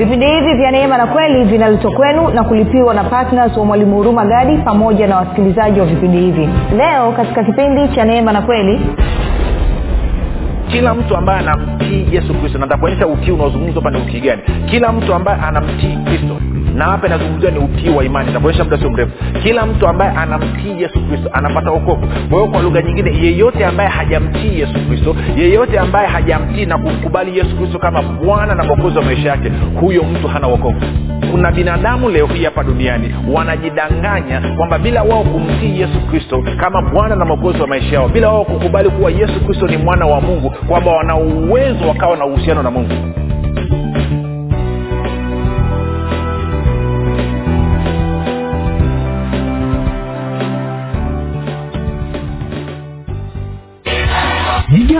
vipindi hivi vya neema na kweli vinaletwa kwenu na kulipiwa na ptns wa mwalimu huruma gadi pamoja na wasikilizaji wa vipindi hivi. Leo katika kipindi cha neema na kweli kila mtu ambaye anamtii yesu kristo na nitakuonyesha utii unaozungumzwa hapa ni utii gani? Kila mtu ambaye anamtii kristo na hapa inazungumzia ni utii wa imani. Nitakuonyesha muda sio mrefu. Kila mtu ambaye anamtii yesu kristo anapata okovu kwa hiyo kwa lugha nyingine yeyote ambaye hajamtii yesu kristo yeyote ambaye hajamtii na kumkubali yesu kristo kama bwana na mwokozi wa maisha yake huyo mtu hana wokovu. Kuna binadamu leo hii hapa duniani wanajidanganya kwamba bila wao kumtii yesu kristo kama bwana na mwokozi wa maisha yao bila wao kukubali kuwa yesu kristo ni mwana wa mungu kwamba wana uwezo wakawa na uhusiano na mungu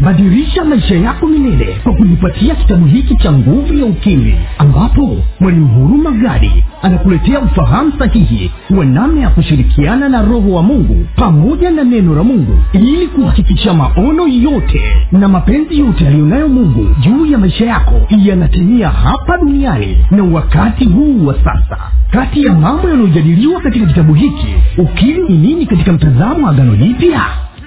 badilisha maisha yako milele kwa kujipatia kitabu hiki cha nguvu ya ukimwi ambapo mwalimu huruma gadi anakuletea ufahamu sahihi wa namna ya kushirikiana na roho wa mungu pamoja na neno la mungu ili kuhakikisha maono yote na mapenzi yote aliyonayo mungu juu ya maisha yako yanatimia hapa duniani na wakati huu wa sasa. Kati ya mambo yanayojadiliwa katika kitabu hiki ukimwi ni nini katika mtazamo agano jipya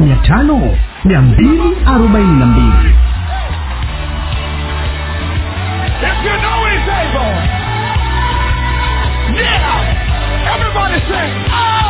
mia tano mia mbili arobaini na mbili. Yeah. Everybody sing. Oh.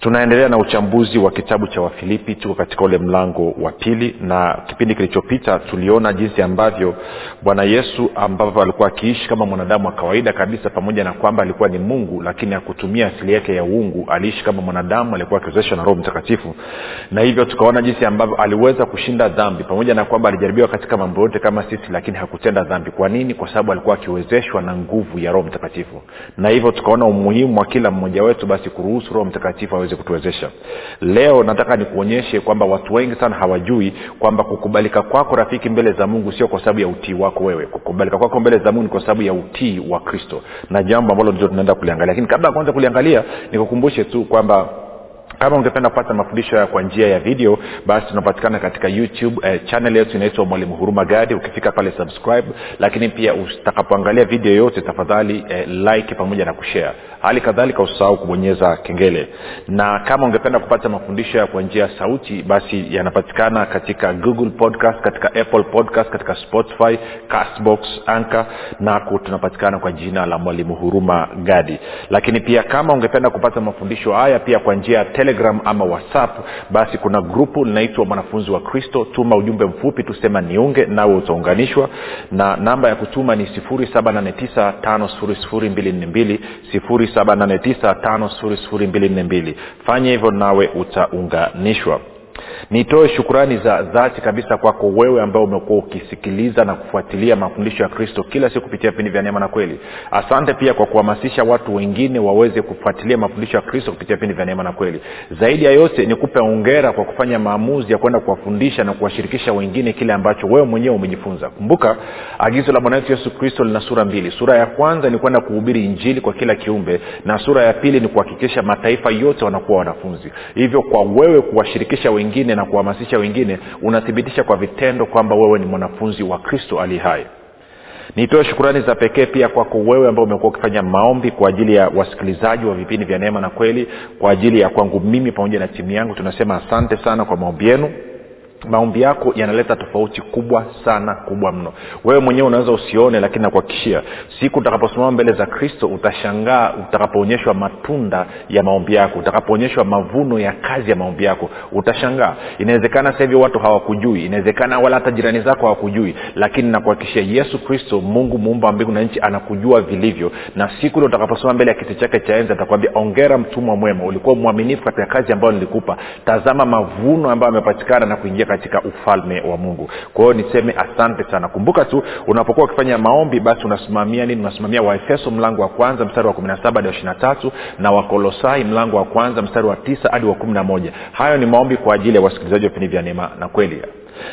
tunaendelea na uchambuzi wa kitabu cha wafilipi tuko katika ule mlango wa pili na kipindi kilichopita tuliona jinsi ambavyo bwana yesu ambavyo alikuwa akiishi kama mwanadamu wa kawaida kabisa pamoja na kwamba alikuwa ni mungu lakini akutumia asili yake ya uungu aliishi kama mwanadamu alikuwa akiwezeshwa na roho mtakatifu. Na hivyo tukaona jinsi ambavyo aliweza kushinda dhambi pamoja na kwamba alijaribiwa katika mambo yote kama sisi lakini hakutenda dhambi. Kwa nini? Kwa sababu alikuwa akiwezeshwa na nguvu ya roho mtakatifu. Na hivyo tukaona umuhimu wa kila mmoja wetu basi kuruhusu roho mtakatifu aweze kutuwezesha. Leo nataka nikuonyeshe kwamba watu wengi sana hawajui kwamba kukubalika kwako rafiki mbele za mungu sio kwa sababu ya utii wako wewe. Kukubalika kwako mbele za mungu ni kwa sababu ya utii wa kristo. Na jambo ambalo ndio tunaenda kuliangalia. Lakini kabla ya kuanza kuliangalia nikukumbushe tu kwamba kama ungependa kupata mafundisho haya kwa njia ya video basi tunapatikana katika youtube eh, channel yetu inaitwa mwalimu huruma gadi ukifika pale subscribe. Lakini pia utakapoangalia video yote tafadhali eh, like pamoja na kushare hali kadhalika usisahau kubonyeza kengele. Na kama ungependa kupata mafundisho kwa njia ya sauti basi yanapatikana katika google podcast katika apple podcast katika spotify castbox anka nako tunapatikana kwa jina la mwalimu huruma gadi. Lakini pia kama ungependa kupata mafundisho haya pia kwa njia ya telegram ama whatsapp basi kuna grupu linaitwa mwanafunzi wa kristo. Tuma ujumbe mfupi tusema niunge nawe utaunganishwa. Na namba ya kutuma ni 7895242 7895242 fanya hivyo nawe utaunganishwa nitoe shukurani za dhati kabisa kwako wewe ambao umekuwa ukisikiliza na kufuatilia mafundisho ya kristo kila siku kupitia vipindi vya neema na kweli. Asante pia kwa kuhamasisha watu wengine waweze kufuatilia mafundisho ya kristo kupitia vipindi vya neema na kweli. Zaidi ya yote nikupe ongera kwa kufanya maamuzi ya kwenda kuwafundisha na kuwashirikisha wengine kile ambacho wewe mwenyewe umejifunza. Kumbuka agizo la bwana wetu yesu kristo lina sura mbili. Sura ya kwanza ni kwenda kuhubiri injili kwa kila kiumbe na sura ya pili ni kuhakikisha mataifa yote wanakuwa wanafunzi. Hivyo kwa wewe kuwashirikisha wengine na kuhamasisha wengine unathibitisha kwa vitendo kwamba wewe ni mwanafunzi wa kristo ali hai. Nitoe shukurani za pekee pia kwako wewe ambao umekuwa ukifanya maombi kwa ajili ya wasikilizaji wa vipindi vya neema na kweli kwa ajili ya kwangu mimi pamoja na timu yangu. Tunasema asante sana kwa maombi yenu maombi yako yanaleta tofauti kubwa sana kubwa mno. Wewe mwenyewe unaweza usione lakini nakuhakikishia siku utakaposimama mbele za kristo utashangaa utakapoonyeshwa matunda ya maombi yako utakapoonyeshwa mavuno ya kazi ya maombi yako. Utashangaa. Inawezekana sasa hivi watu hawakujui inawezekana wala hata jirani zako hawakujui lakini nakuhakikishia yesu kristo mungu muumba wa mbingu na nchi anakujua vilivyo. Na siku ile utakaposimama mbele ya kiti chake cha enzi atakwambia ongera mtumwa mwema ulikuwa mwaminifu katika kazi ambayo nilikupa. Tazama mavuno ambayo amepatikana na kuingia katika ufalme wa mungu. Kwa hiyo niseme asante sana. Kumbuka tu unapokuwa ukifanya maombi basi unasimamia nini? Unasimamia waefeso mlango wa kwanza mstari wa kumi na saba hadi wa ishiri tatu na wakolosai mlango wa kwanza mstari wa tisa hadi wa kumi na moja. Hayo ni maombi kwa ajili ya wasikilizaji wa vipindi vya neema na kweli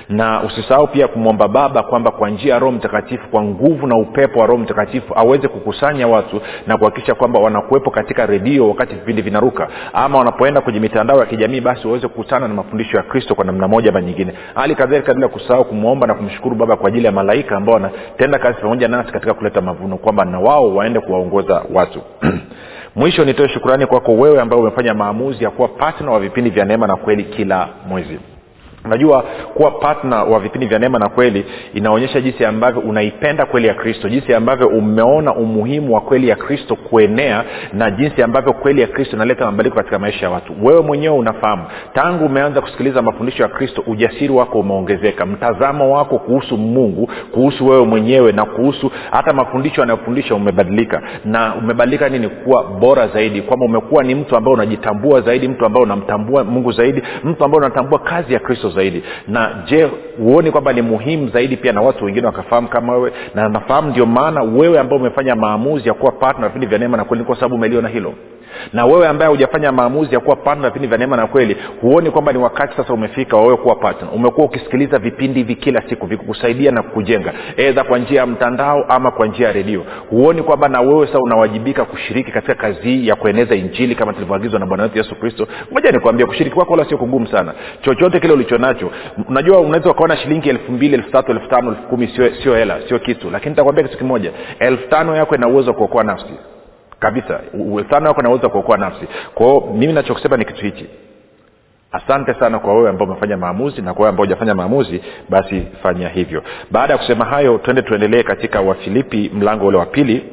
na usisahau pia kumwomba baba kwamba kwa njia ya roho mtakatifu kwa nguvu na upepo wa roho mtakatifu aweze kukusanya watu na kuhakikisha kwamba wanakuwepo katika redio wakati vipindi vinaruka. Ama wanapoenda kwenye mitandao ya kijamii basi waweze kukutana na mafundisho ya kristo kwa namna moja ama nyingine. Hali kadhalika bila kusahau kumwomba na kumshukuru baba kwa ajili ya malaika ambao wanatenda kazi pamoja nasi katika kuleta mavuno kwamba na wao waende kuwaongoza watu. Mwisho nitoe shukurani kwako wewe ambao umefanya maamuzi ya kuwa patna wa vipindi vya neema na kweli kila mwezi unajua kuwa patna wa vipindi vya neema na kweli inaonyesha jinsi ambavyo unaipenda kweli ya kristo jinsi ambavyo umeona umuhimu wa kweli ya kristo kuenea na jinsi ambavyo kweli ya kristo inaleta mabadiliko katika maisha ya watu. Wewe mwenyewe unafahamu tangu umeanza kusikiliza mafundisho ya kristo ujasiri wako umeongezeka mtazamo wako kuhusu mungu kuhusu wewe mwenyewe na kuhusu hata mafundisho yanayofundisha umebadilika. Na umebadilika nini? Kuwa bora zaidi kwamba umekuwa ni mtu ambaye unajitambua zaidi mtu ambaye unamtambua mungu zaidi mtu ambaye unatambua kazi ya kristo zaidi. Na je huoni kwamba ni muhimu zaidi pia na watu wengine wakafahamu kama wewe? Na nafahamu ndio maana wewe ambao umefanya maamuzi ya kuwa partner vipindi vya neema na kweli kwa sababu umeliona hilo na wewe ambaye hujafanya maamuzi ya kuwa partner vipindi vya neema na kweli huoni kwamba ni wakati sasa umefika wawewe kuwa partner. Umekuwa ukisikiliza vipindi hivi kila siku vikikusaidia na kukujenga edha kwa njia ya mtandao ama kwa njia ya redio. Huoni kwamba na wewe sasa unawajibika kushiriki katika kazi hii ya kueneza injili kama tulivyoagizwa na bwana wetu yesu kristo? Moja nikwambia kushiriki kwako wala sio kugumu sana. Chochote kile ulicho nacho unajua unaweza ukaona shilingi elfu mbili elfu tatu elfu tano elfu kumi sio, sio hela sio kitu. Lakini nitakwambia kitu kimoja elfu tano yako ina uwezo wa kuokoa nafsi kabisa. Tano wako naweza kuokoa nafsi. Kwao mimi nachokusema ni kitu hichi. Asante sana kwa wewe ambao umefanya maamuzi na kwa wewe ambao hujafanya maamuzi basi fanya hivyo. Baada ya kusema hayo twende tuendelee katika wafilipi mlango ule wa pili.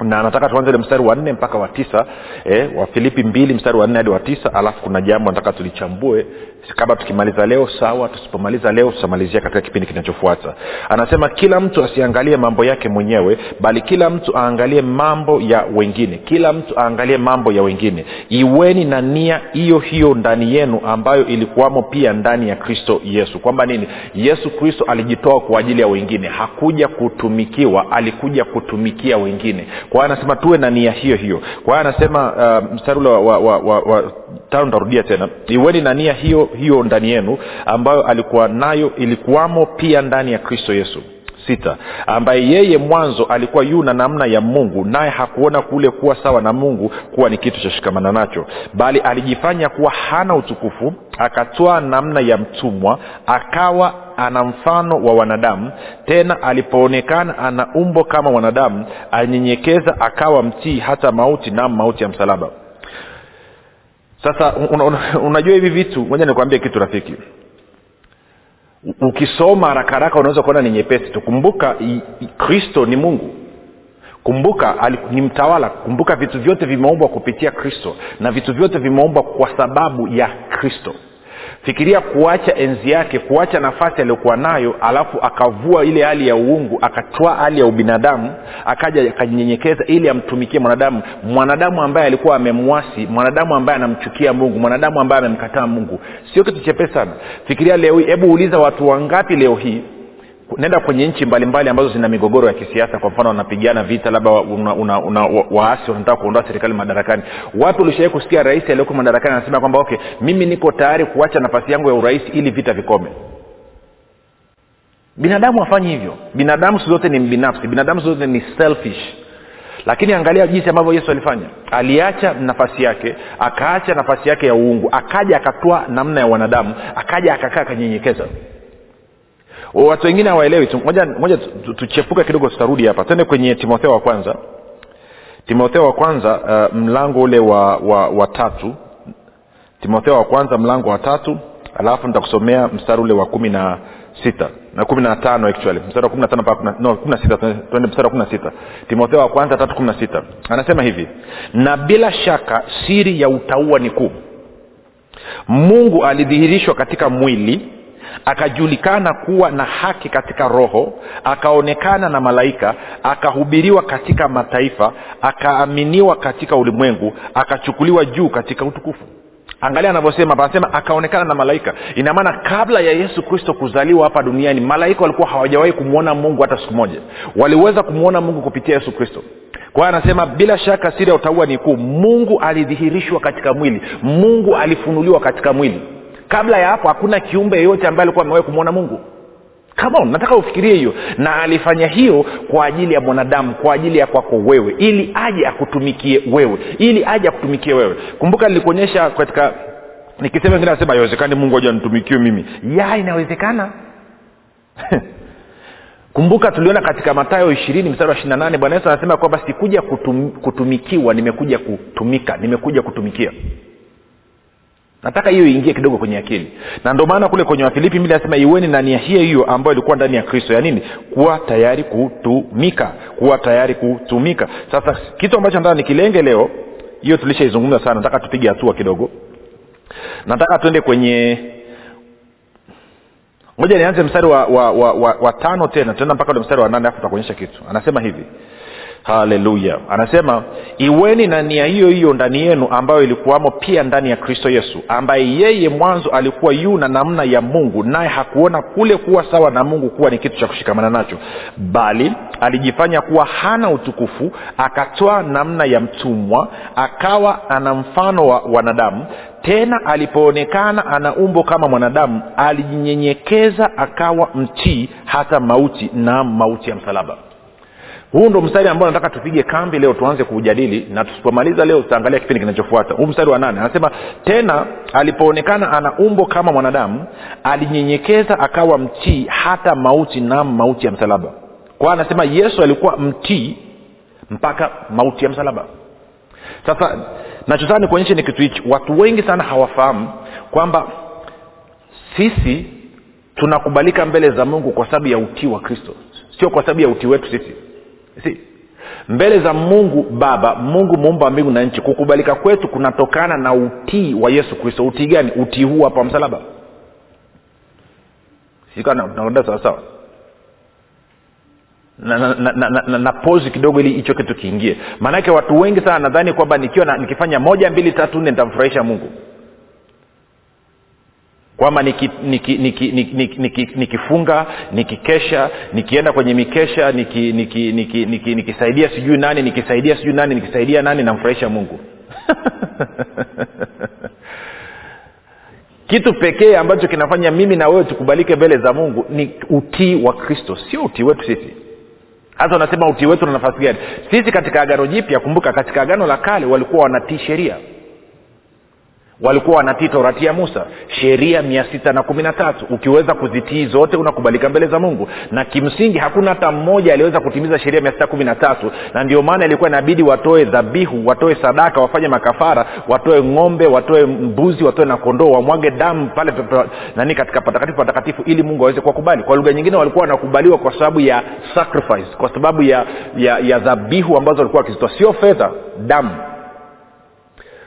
Na nataka tuanze ile mstari wa nne mpaka wa tisa eh, wafilipi mbili mstari wa nne hadi wa tisa alafu kuna jambo nataka tulichambue kama tukimaliza leo sawa tusipomaliza leo tutamalizia katika kipindi kinachofuata. Anasema kila mtu asiangalie mambo yake mwenyewe bali kila mtu aangalie mambo ya wengine. Kila mtu aangalie mambo ya wengine. Iweni na nia hiyo hiyo ndani yenu ambayo ilikuwamo pia ndani ya kristo yesu. Kwamba nini? Yesu kristo alijitoa kwa ajili ya wengine. Hakuja kutumikiwa alikuja kutumikia wengine. Kwa hiyo anasema tuwe na nia hiyo hiyo. Kwa hiyo anasema uh, mstari ule wa, wa, wa, wa, wa tano nitarudia tena. Iweni na nia hiyo hiyo ndani yenu ambayo alikuwa nayo ilikuwamo pia ndani ya kristo yesu. Sita ambaye yeye mwanzo alikuwa yu na namna ya mungu naye hakuona kule kuwa sawa na mungu kuwa ni kitu cha shikamana nacho bali alijifanya kuwa hana utukufu akatoa namna ya mtumwa akawa ana mfano wa wanadamu. Tena alipoonekana ana umbo kama wanadamu alinyenyekeza akawa mtii hata mauti na mauti ya msalaba sasa una, una, unajua hivi vitu moja nikwambie kitu rafiki. Ukisoma haraka haraka unaweza kuona ni nyepesi tu. Kumbuka kristo ni mungu. Kumbuka ni mtawala. Kumbuka vitu vyote vimeumbwa kupitia kristo na vitu vyote vimeumbwa kwa sababu ya kristo fikiria kuacha enzi yake kuacha nafasi aliyokuwa nayo alafu akavua ile hali ya uungu akatoa hali ya ubinadamu akaja akajinyenyekeza ili amtumikie mwanadamu. Mwanadamu ambaye alikuwa amemwasi mwanadamu ambaye anamchukia mungu mwanadamu ambaye amemkataa mungu. Sio kitu chepesi sana. Fikiria leo hii hebu uliza watu wangapi leo hii nenda kwenye nchi mbalimbali ambazo zina migogoro ya kisiasa kwa mfano wanapigana vita labda una, una, una, waasi wanataka kuondoa serikali madarakani. Wapi ulishawai kusikia rais aliyoko madarakani anasema kwamba okay mimi niko tayari kuacha nafasi yangu ya urais ili vita vikome binadamu hafanyi hivyo. Binadamu siku zote ni mbinafsi. Binadamu siku zote ni selfish. Lakini angalia jinsi ambavyo yesu alifanya. Aliacha nafasi yake akaacha nafasi yake ya uungu akaja akatoa namna ya wanadamu akaja akakaa akanyenyekeza watu wengine hawaelewi moja, moja tu- tu- tuchepuke kidogo tutarudi hapa. Twende kwenye timotheo wa kwanza. Timotheo wa kwanza uh, mlango ule wa, wa, wa tatu. Timotheo wa kwanza mlango wa tatu. Alafu nitakusomea mstari ule wa kumi na sita. Na kumi na tano actually. Mstari wa kumi na tano mpaka no kumi na sita. Tuende mstari wa kumi na sita. Timotheo wa kwanza tatu kumi na sita. Anasema hivi na bila shaka siri ya utaua ni kuu. Mungu alidhihirishwa katika mwili akajulikana kuwa na haki katika roho akaonekana na malaika akahubiriwa katika mataifa akaaminiwa katika ulimwengu akachukuliwa juu katika utukufu. Angalia anavyosema panasema anasema akaonekana na malaika. Ina maana kabla ya yesu kristo kuzaliwa hapa duniani malaika walikuwa hawajawahi kumwona mungu hata siku moja. Waliweza kumwona mungu kupitia yesu kristo. Kwa anasema bila shaka siri ya utaua ni kuu. Mungu alidhihirishwa katika mwili. Mungu alifunuliwa katika mwili kabla ya hapo hakuna kiumbe yeyote ambaye alikuwa amewahi kumwona mungu. On, nataka ufikirie hiyo. Na alifanya hiyo kwa ajili ya mwanadamu kwa ajili ya kwako wewe ili aje akutumikie wewe ili aje akutumikie wewe. Kumbuka nilikuonyesha katika nikisema wengine nasema haiwezekani mungu aja nitumikie mimi. Ya inawezekana. Kumbuka tuliona katika matayo ishirini mstari wa ishirina nane bwana yesu anasema kwamba sikuja kutum, kutumikiwa nimekuja kutumika nimekuja kutumikia nataka hiyo iingie kidogo kwenye akili. Na ndio maana kule kwenye wafilipi mbili anasema iweni na nia hiyo hiyo ambayo ilikuwa ndani ya kristo. Ya nini? Kuwa tayari kutumika. Kuwa tayari kutumika. Sasa kitu ambacho nataka nikilenge leo hiyo tulishaizungumza sana. Nataka tupige hatua kidogo. Nataka tuende kwenye moja nianze mstari wa, wa, wa, wa, wa tano tena. Tuenda mpaka ule mstari wa nane afu takuonyesha kitu. Anasema hivi haleluya anasema iweni na nia hiyo hiyo ndani yenu ambayo ilikuwamo pia ndani ya kristo yesu ambaye yeye mwanzo alikuwa yu na namna ya mungu naye hakuona kule kuwa sawa na mungu kuwa ni kitu cha kushikamana nacho bali alijifanya kuwa hana utukufu akatoa namna ya mtumwa akawa ana mfano wa wanadamu. Tena alipoonekana ana umbo kama mwanadamu alijinyenyekeza akawa mtii hata mauti na mauti ya msalaba huu ndo mstari ambao nataka tupige kambi leo tuanze kuujadili na tusipomaliza leo tutaangalia kipindi kinachofuata. Huu mstari wa nane anasema tena alipoonekana ana umbo kama mwanadamu alinyenyekeza akawa mtii hata mauti na mauti ya msalaba. Kwa anasema yesu alikuwa mtii mpaka mauti ya msalaba. Sasa nachotaka nikuonyeshe ni kitu hichi. Watu wengi sana hawafahamu kwamba sisi tunakubalika mbele za mungu kwa sababu ya utii wa kristo. Sio kwa sababu ya utii wetu sisi si mbele za mungu baba mungu muumba wa mbingu na nchi kukubalika kwetu kunatokana na utii wa yesu kristo. Utii gani? Utii huu hapa msalaba. Sikunaenda sawasawa na, na, na, na, na, na pozi kidogo ili hicho kitu kiingie. Maanake watu wengi sana nadhani kwamba nikiwa na, nikifanya moja mbili tatu nne nitamfurahisha mungu kwamba nikifunga niki, niki, niki, niki, niki, nikikesha nikienda kwenye mikesha nikisaidia niki, niki, niki, niki sijui nani nikisaidia sijui nani nikisaidia nani namfurahisha mungu. Kitu pekee ambacho kinafanya mimi na wewe tukubalike mbele za mungu ni utii wa kristo sio utii wetu sisi. Hasa unasema utii wetu na nafasi gani? Sisi katika agano jipya kumbuka katika agano la kale walikuwa wanatii sheria walikuwa wanatii torati ya musa. Sheria mia sita na kumi na tatu. Ukiweza kuzitii zote unakubalika mbele za mungu. Na kimsingi hakuna hata mmoja aliweza kutimiza sheria mia sita kumi na tatu. Na ndio maana ilikuwa inabidi watoe dhabihu watoe sadaka wafanye makafara watoe ng'ombe watoe mbuzi watoe na kondoo wamwage damu pale nani katika patakatifu patakatifu ili mungu aweze kuwakubali. Kwa lugha nyingine walikuwa wanakubaliwa kwa sababu ya sacrifice kwa sababu ya ya, ya dhabihu ambazo walikuwa wakizitoa. Sio fedha damu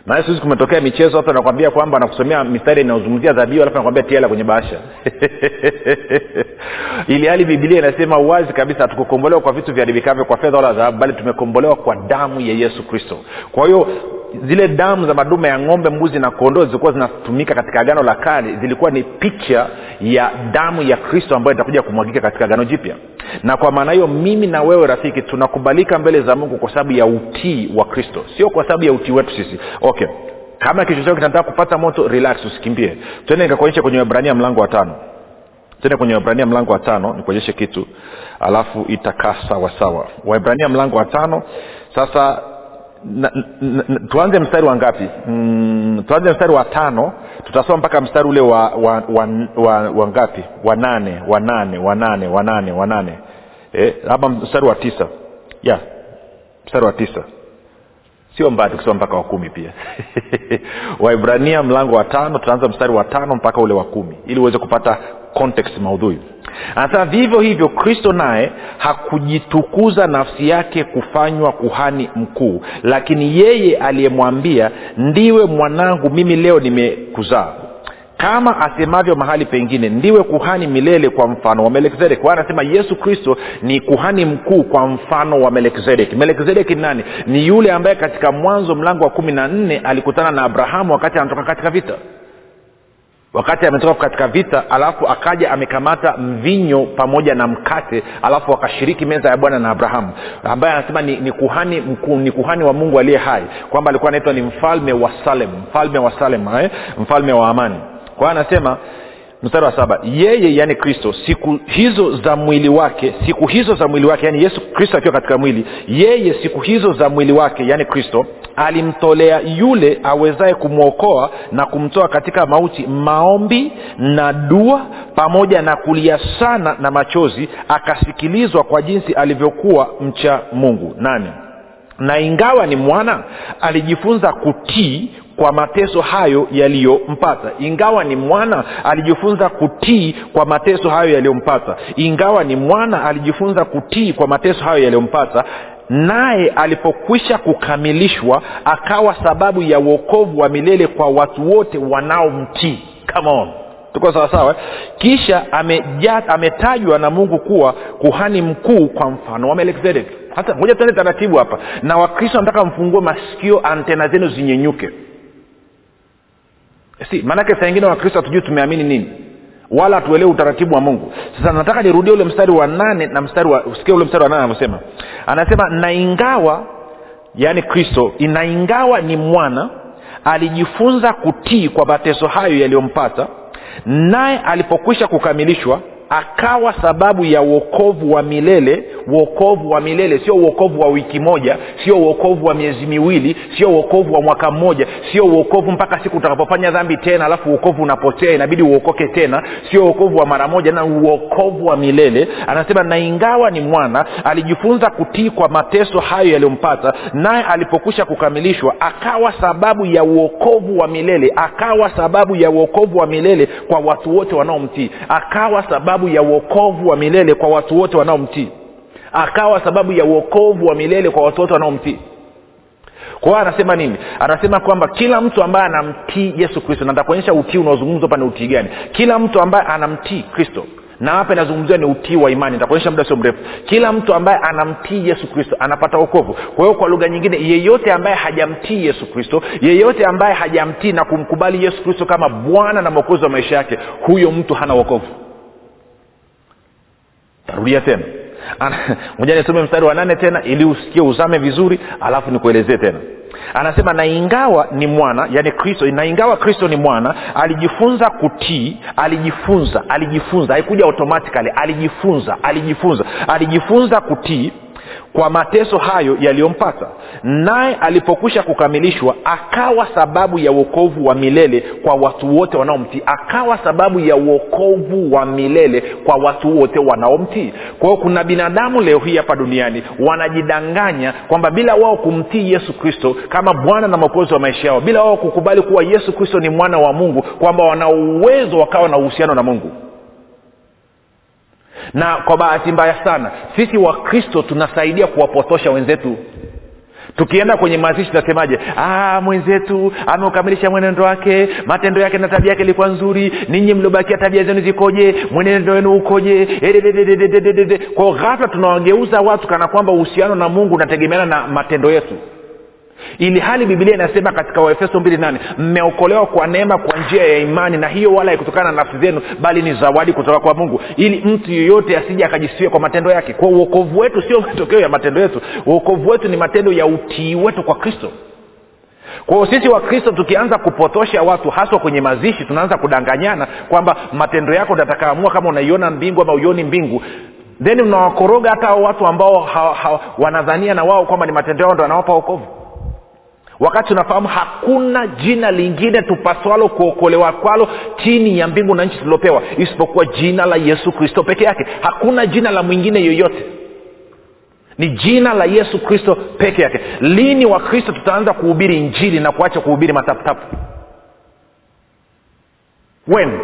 maana sihizi kumetokea michezo hapa nakwambia kwamba anakusomea mistari inayozungumzia dhabihu alafu nakwambia tiela kwenye bahasha. Ili hali bibilia inasema wazi kabisa hatukukombolewa kwa vitu viharibikavyo kwa fedha wala dhahabu bali tumekombolewa kwa damu ya yesu kristo. Kwa hiyo zile damu za madume ya ng'ombe mbuzi na kondoo zilikuwa zinatumika katika agano la kale zilikuwa ni picha ya damu ya kristo ambayo itakuja kumwagika katika agano jipya. Na kwa maana hiyo mimi na wewe rafiki tunakubalika mbele za mungu kwa sababu ya utii wa kristo. Sio kwa sababu ya utii wetu sisi. Okay. Kama kichwa chako kinataka kupata moto relax usikimbie. Twende nikakuonyesha kwenye webrania mlango wa tano. Tende kwenye wabrania mlango wa tano nikuonyeshe kitu alafu itakaa sawasawa waibrania mlango wa tano sasa tuanze mstari wa ngapi? Mm, tuanze mstari wa tano tutasoma mpaka mstari ule wa wa, wa, wa, wa ngapi? Wa nane wa nane wa nane wa nane wa nane. Eh, ama mstari wa tisa. Yeah, mstari wa tisa. Sio mbaya tukisoma mpaka wa kumi pia. Waibrania mlango wa tano tutaanza mstari wa tano mpaka ule wa kumi ili uweze kupata context maudhui anasema vivyo hivyo kristo naye hakujitukuza nafsi yake kufanywa kuhani mkuu lakini yeye aliyemwambia ndiwe mwanangu mimi leo nimekuzaa. Kama asemavyo mahali pengine ndiwe kuhani milele kwa mfano wa melkizedek kwa anasema yesu kristo ni kuhani mkuu kwa mfano wa melkizedek melkizedek ni nani? Ni yule ambaye katika mwanzo mlango wa kumi na nne alikutana na abrahamu wakati anatoka katika vita wakati ametoka katika vita alafu akaja amekamata mvinyo pamoja na mkate alafu wakashiriki meza ya bwana na abrahamu ambaye anasema ni, ni kuhani mkuu ni kuhani wa mungu aliye hai kwamba alikuwa anaitwa ni mfalme wa salem mfalme wa salem eh? mfalme wa amani kwa hiyo anasema mstari wa saba yeye yaani kristo siku hizo za mwili wake siku hizo za mwili wake yaani yesu kristo akiwa katika mwili yeye siku hizo za mwili wake yaani kristo alimtolea yule awezaye kumwokoa na kumtoa katika mauti maombi na dua pamoja na kulia sana na machozi akasikilizwa kwa jinsi alivyokuwa mcha mungu. Nane na ingawa ni mwana alijifunza kutii kwa mateso hayo yaliyompata. Ingawa ni mwana alijifunza kutii kwa mateso hayo yaliyompata. Ingawa ni mwana alijifunza kutii kwa mateso hayo yaliyompata. Naye alipokwisha kukamilishwa akawa sababu ya uokovu wa milele kwa watu wote wanaomtii. Come on tuko sawasawa kisha ameja, ametajwa na mungu kuwa kuhani mkuu kwa mfano. Wa melkizedek hata moja tuende taratibu hapa. Na wakristo nataka mfungue masikio antena zenu zinyenyuke si maanake saa ingine wakristo hatujui tumeamini nini. Wala hatuelewi utaratibu wa mungu. Sasa nataka nirudie ule mstari wa nane na mstari wa sikia ule mstari wa nane anavyosema. Anasema na ingawa yaani kristo na ingawa ni mwana alijifunza kutii kwa mateso hayo yaliyompata naye alipokwisha kukamilishwa akawa sababu ya uokovu wa milele uokovu wa milele sio uokovu wa wiki moja sio uokovu wa miezi miwili sio uokovu wa mwaka mmoja sio uokovu mpaka siku utakapofanya dhambi tena alafu uokovu unapotea inabidi uokoke tena sio uokovu wa mara moja na uokovu wa milele. Anasema na ingawa ni mwana alijifunza kutii kwa mateso hayo yaliyompata naye alipokwisha kukamilishwa akawa sababu ya uokovu wa milele akawa sababu ya uokovu wa milele kwa watu wote wanaomtii akawa sababu ya uokovu wa milele kwa watu wote wanaomtii. Akawa sababu ya uokovu wa milele kwa watu wote wanaomtii. Kwa hiyo anasema nini? Anasema kwamba kila mtu ambaye anamtii yesu kristo na nitakuonyesha utii unaozungumzwa hapa ni utii gani? Kila mtu ambaye anamtii kristo na hapa inazungumziwa ni utii wa imani nitakuonyesha muda sio mrefu. Kila mtu ambaye anamtii yesu kristo anapata wokovu. Kwa hiyo kwa lugha nyingine yeyote ambaye hajamtii yesu kristo yeyote ambaye hajamtii na kumkubali yesu kristo kama bwana na mwokozi wa maisha yake huyo mtu hana wokovu tarudia tena. Moja nisome mstari wa nane tena ili usikie uzame vizuri alafu nikuelezee tena. Anasema na ingawa ni mwana yani kristo na ingawa kristo ni mwana alijifunza kutii alijifunza alijifunza haikuja automatically alijifunza alijifunza alijifunza kutii kwa mateso hayo yaliyompata naye alipokwisha kukamilishwa akawa sababu ya uokovu wa milele kwa watu wote wanaomtii. Akawa sababu ya uokovu wa milele kwa watu wote wanaomtii. Kwa hiyo kuna binadamu leo hii hapa duniani wanajidanganya kwamba bila wao kumtii yesu kristo kama bwana na mwokozi wa maisha yao bila wao kukubali kuwa yesu kristo ni mwana wa mungu kwamba wana uwezo wakawa na uhusiano na mungu na kwa bahati mbaya sana sisi wakristo tunasaidia kuwapotosha wenzetu. Tukienda kwenye mazishi tunasemaje? Ah, mwenzetu ameukamilisha mwenendo wake matendo yake na tabia yake ilikuwa nzuri ninyi mliobakia tabia zenu zikoje mwenendo wenu ukoje? Kwao kwa ghafla tunawageuza watu kana kwamba uhusiano na mungu unategemeana na matendo yetu ili hali bibilia inasema katika waefeso mbili nane mmeokolewa kwa neema kwa njia ya imani na hiyo wala haikutokana na nafsi zenu bali ni zawadi kutoka kwa mungu. Ili mtu yeyote asije akajisikia kwa matendo yake. Kwa uokovu wetu sio matokeo ya matendo yetu. Uokovu wetu ni matendo ya utii wetu kwa kristo. Kwa hiyo sisi wakristo tukianza kupotosha watu haswa kwenye mazishi tunaanza kudanganyana kwamba matendo yako natakaamua kama unaiona mbingu ama uioni mbingu. Then unawakoroga hata watu ambao ha, ha, wanadhania na wao kwamba ni matendo yao ndo anawapa wokovu wakati unafahamu hakuna jina lingine tupaswalo kuokolewa kwalo chini ya mbingu na nchi tulilopewa isipokuwa jina la yesu kristo peke yake. Hakuna jina la mwingine yoyote. Ni jina la yesu kristo peke yake. Lini wakristo tutaanza kuhubiri injili na kuacha kuhubiri mataputapu? When?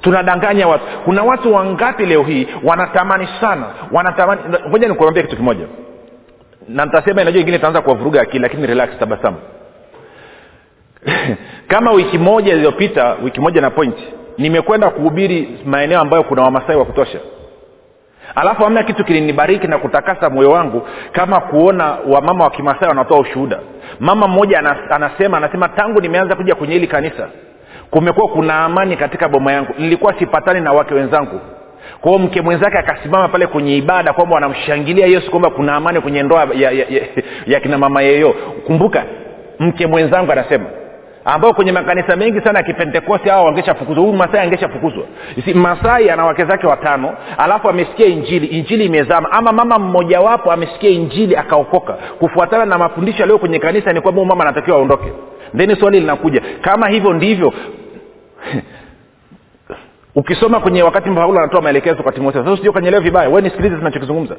Tunadanganya watu. Kuna watu wangapi leo hii wanatamani sana? Wanatamani ngoja nikuambia kitu kimoja na nitasema inajua ingine itaanza kuwavuruga akili lakini relax tabasamu. Kama wiki moja iliyopita wiki moja na point nimekwenda kuhubiri maeneo ambayo kuna wamasai wa kutosha. Alafu amna kitu kilinibariki na kutakasa moyo wangu kama kuona wamama wa kimasai wanatoa ushuhuda. Mama mmoja anas, anasema anasema tangu nimeanza kuja kwenye hili kanisa kumekuwa kuna amani katika boma yangu. Nilikuwa sipatani na wake wenzangu kwa hiyo mke mwenzake akasimama pale kwenye ibada kwamba wanamshangilia yesu kwamba kuna amani kwenye ndoa ya, ya, ya, ya kina mama yeyo. Kumbuka mke mwenzangu anasema ambao kwenye makanisa mengi sana ya kipentekosti hao wangeshafukuzwa huyu masai angeshafukuzwa. Masai ana wake zake watano alafu amesikia injili injili imezama. Ama mama mmojawapo amesikia injili akaokoka. Kufuatana na mafundisho yaliyo kwenye kanisa ni kwamba mama anatakiwa aondoke. Theni swali linakuja kama hivyo ndivyo ukisoma kwenye wakati paulo anatoa maelekezo kwa timotheo sasa usije ukanyelewa vibaya we nisikilize tunachokizungumza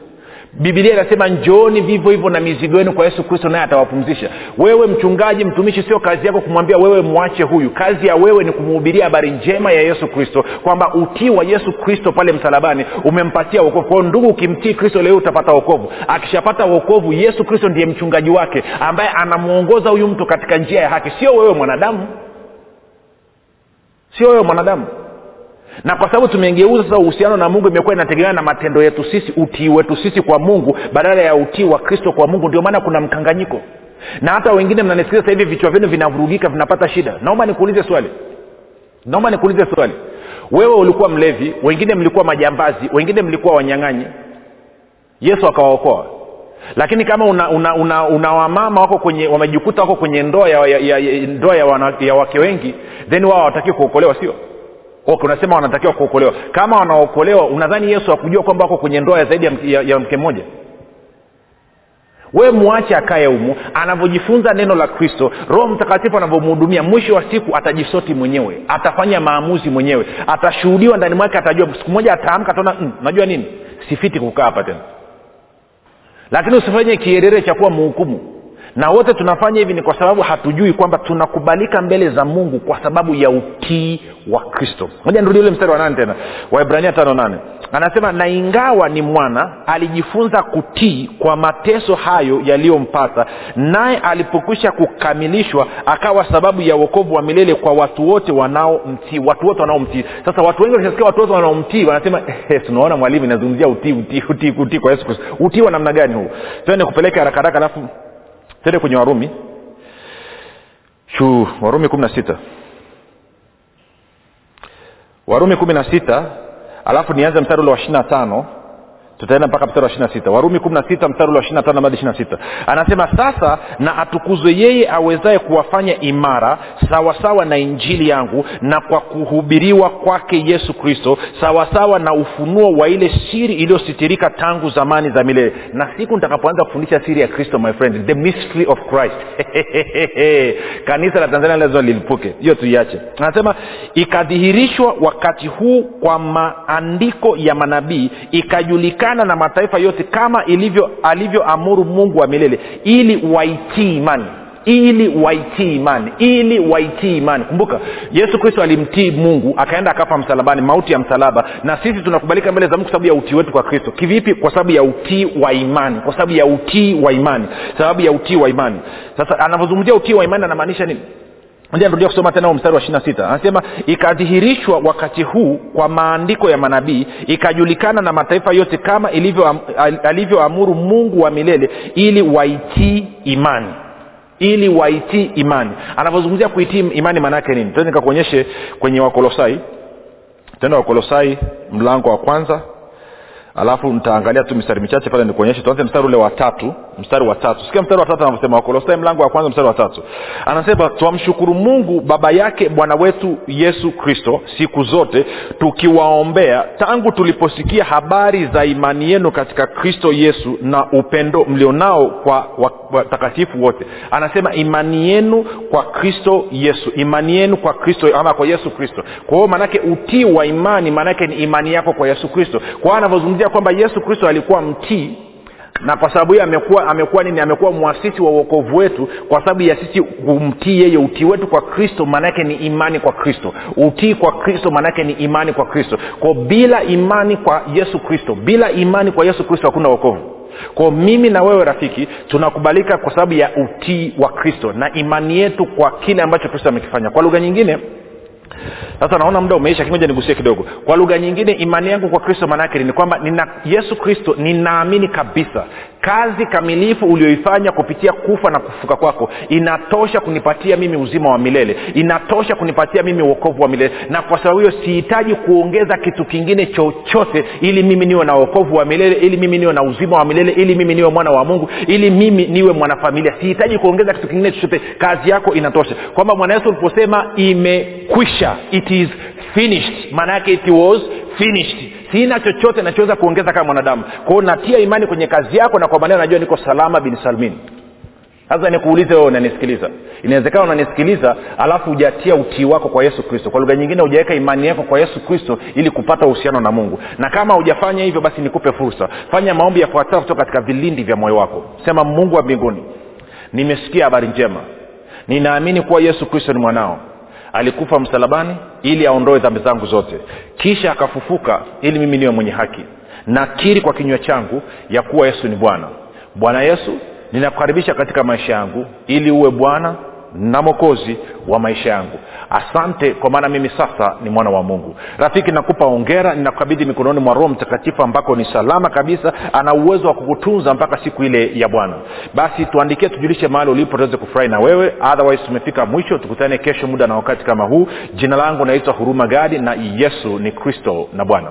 bibilia inasema njooni vivyo hivyo na mizigo yenu kwa yesu kristo naye atawapumzisha. Wewe mchungaji mtumishi sio kazi yako kumwambia wewe mwache huyu. Kazi ya wewe ni kumhubiria habari njema ya yesu kristo kwamba utii wa yesu kristo pale msalabani umempatia wokovu. Kwao ndugu ukimtii kristo leo utapata wokovu. Akishapata wokovu yesu kristo ndiye mchungaji wake ambaye anamwongoza huyu mtu katika njia ya haki. Sio wewe mwanadamu. Sio wewe mwanadamu na kwa sababu tumegeuza sasa uhusiano na mungu imekuwa inategemea na matendo yetu sisi utii wetu sisi kwa mungu badala ya utii wa kristo kwa mungu ndio maana kuna mkanganyiko. Na hata wengine mnanisikiliza sasa hivi vichwa vyenu vinavurugika vinapata shida. Naomba nikuulize swali. Naomba nikuulize swali. Wewe ulikuwa mlevi wengine mlikuwa majambazi wengine mlikuwa wanyang'anyi. Yesu akawaokoa. Lakini kama una, una, una, una wamama wako kwenye wamejikuta wako kwenye ndoa ya, ya, ya, ya, ndoa ya, wana, ya wake wengi then wao hawatakiwi kuokolewa sio okay, unasema wanatakiwa kuokolewa. Kama wanaokolewa unadhani yesu akujua kwamba wako kwenye ndoa ya zaidi ya, ya, ya mke mmoja? We mwache akaye humu anavyojifunza neno la kristo roho mtakatifu anavyomhudumia mwisho wa siku atajisoti mwenyewe atafanya maamuzi mwenyewe atashuhudiwa ndani mwake atajua. Siku moja ataamka ataona mm, najua nini? Sifiti kukaa hapa tena. Lakini usifanye kierere cha kuwa mhukumu na wote tunafanya hivi ni kwa sababu hatujui kwamba tunakubalika mbele za mungu kwa sababu ya utii wa kristo. Moja nirudi ule mstari wa nane tena. Waibrania tano nane. Anasema na ingawa ni mwana alijifunza kutii kwa mateso hayo yaliyompata naye alipokwisha kukamilishwa akawa sababu ya uokovu wa milele kwa watu wote wanaomtii watu wote wanaomtii. Sasa watu wengi wakisikia watu wote wanaomtii wanasema tunaona mwalimu inazungumzia utii utii utii utii kwa yesu kristo. Utii wa namna gani huu? Tende kupeleka haraka haraka alafu tende kwenye warumi. Shuu, warumi kumi na sita. Warumi kumi na sita alafu nianze mstari ule wa ishiri na tano. Tutaenda mpaka mstari wa ishiri na sita. Warumi kumi na sita mstari ule wa ishiri na tano hadi ishiri na sita. Anasema sasa na atukuzwe yeye awezaye kuwafanya imara sawasawa na injili yangu na kwa kuhubiriwa kwake yesu kristo sawasawa na ufunuo wa ile siri iliyositirika tangu zamani za milele. Na siku nitakapoanza kufundisha siri ya kristo my friend the mystery of christ. Kanisa la tanzania lazima lilipuke. Hiyo tuiache. Anasema ikadhihirishwa wakati huu kwa maandiko ya manabii ikajulikana na mataifa yote kama ilivyo alivyoamuru mungu wa milele ili waitii imani ili waitii imani ili waitii imani. Kumbuka yesu kristo alimtii mungu akaenda akafa msalabani mauti ya msalaba na sisi tunakubalika mbele za mungu sababu ya utii wetu kwa kristo. Kivipi? Kwa sababu ya utii wa imani kwa sababu ya utii wa imani sababu ya utii wa imani. Sasa anavyozungumzia utii wa imani anamaanisha nini? Moja kusoma tena mstari wa ishirina anasema ikadhihirishwa wakati huu kwa maandiko ya manabii ikajulikana na mataifa yote kama alivyoamuru mungu wa milele ili waitii imani ili waitii imani. Anavyozungumzia kuitii imani maanaake nini? Tende nikakuonyeshe kwenye wakolosai. Tenda wakolosai mlango wa kwanza. Alafu nitaangalia tu mistari michache pale nikuonyeshe. Tuanze mstari ule wa tatu. Mstari wa tatu. Sikia mstari wa tatu anavyosema wakolosai mlango wa kwanza mstari wa tatu. Anasema twamshukuru mungu baba yake bwana wetu yesu kristo siku zote tukiwaombea tangu tuliposikia habari za imani yenu katika kristo yesu na upendo mlionao kwa watakatifu wote. Anasema imani yenu kwa kristo yesu. Imani yenu kwa kristo ama kwa yesu kristo. Kwa hiyo maanake utii wa imani maanake ni imani yako kwa yesu kristo. Kwa hiyo anavyozungumzia kwamba yesu kristo alikuwa mtii na kwa sababu hiyo amekuwa amekuwa nini amekuwa mwasisi wa uokovu wetu kwa sababu ya sisi kumtii yeye utii wetu kwa kristo maanaake ni imani kwa kristo. Utii kwa kristo maanaake ni imani kwa kristo. Ko bila imani kwa yesu kristo bila imani kwa yesu kristo hakuna uokovu kwao mimi na wewe rafiki tunakubalika kwa sababu ya utii wa kristo na imani yetu kwa kile ambacho kristo amekifanya. Kwa lugha nyingine sasa naona muda umeisha kimoja nigusie kidogo. Kwa lugha nyingine imani yangu kwa kristo maanaake ni kwamba nina yesu kristo ninaamini kabisa kazi kamilifu ulioifanya kupitia kufa na kufuka kwako inatosha kunipatia mimi uzima wa milele inatosha kunipatia mimi uokovu wa milele. Na kwa sababu hiyo sihitaji kuongeza kitu kingine chochote ili mimi niwe na uokovu wa milele ili mimi niwe na uzima wa milele ili mimi niwe mwana wa mungu ili mimi niwe mwanafamilia. Sihitaji kuongeza kitu kingine chochote kazi yako inatosha. Kwamba mwana yesu uliposema imekwisha it is finished. Maana yake it was finished. Sina chochote nachoweza kuongeza kama mwanadamu. Kwao natia imani kwenye kazi yako na kwa maneno najua niko salama bin salmin. Sasa nikuulize wewe unanisikiliza. Inawezekana unanisikiliza alafu hujatia utii wako kwa yesu kristo. Kwa lugha nyingine hujaweka imani yako kwa yesu kristo ili kupata uhusiano na mungu. Na kama hujafanya hivyo basi nikupe fursa. Fanya maombi yafuatayo kutoka katika vilindi vya moyo wako. Sema mungu wa mbinguni nimesikia habari njema. Ninaamini kuwa yesu kristo ni mwanao alikufa msalabani ili aondoe dhambi zangu zote. Kisha akafufuka ili mimi niwe mwenye haki. Nakiri kwa kinywa changu ya kuwa yesu ni bwana. Bwana yesu ninakukaribisha katika maisha yangu ili uwe bwana na mwokozi wa maisha yangu. Asante kwa maana mimi sasa ni mwana wa mungu. Rafiki nakupa ongera ninakukabidhi mikononi mwa roho mtakatifu ambako ni salama kabisa ana uwezo wa kukutunza mpaka siku ile ya bwana. Basi tuandikie tujulishe mahali ulipo tuweze kufurahi na wewe. Otherwise tumefika mwisho. Tukutane kesho muda na wakati kama huu. Jina langu naitwa huruma gadi na yesu ni kristo na bwana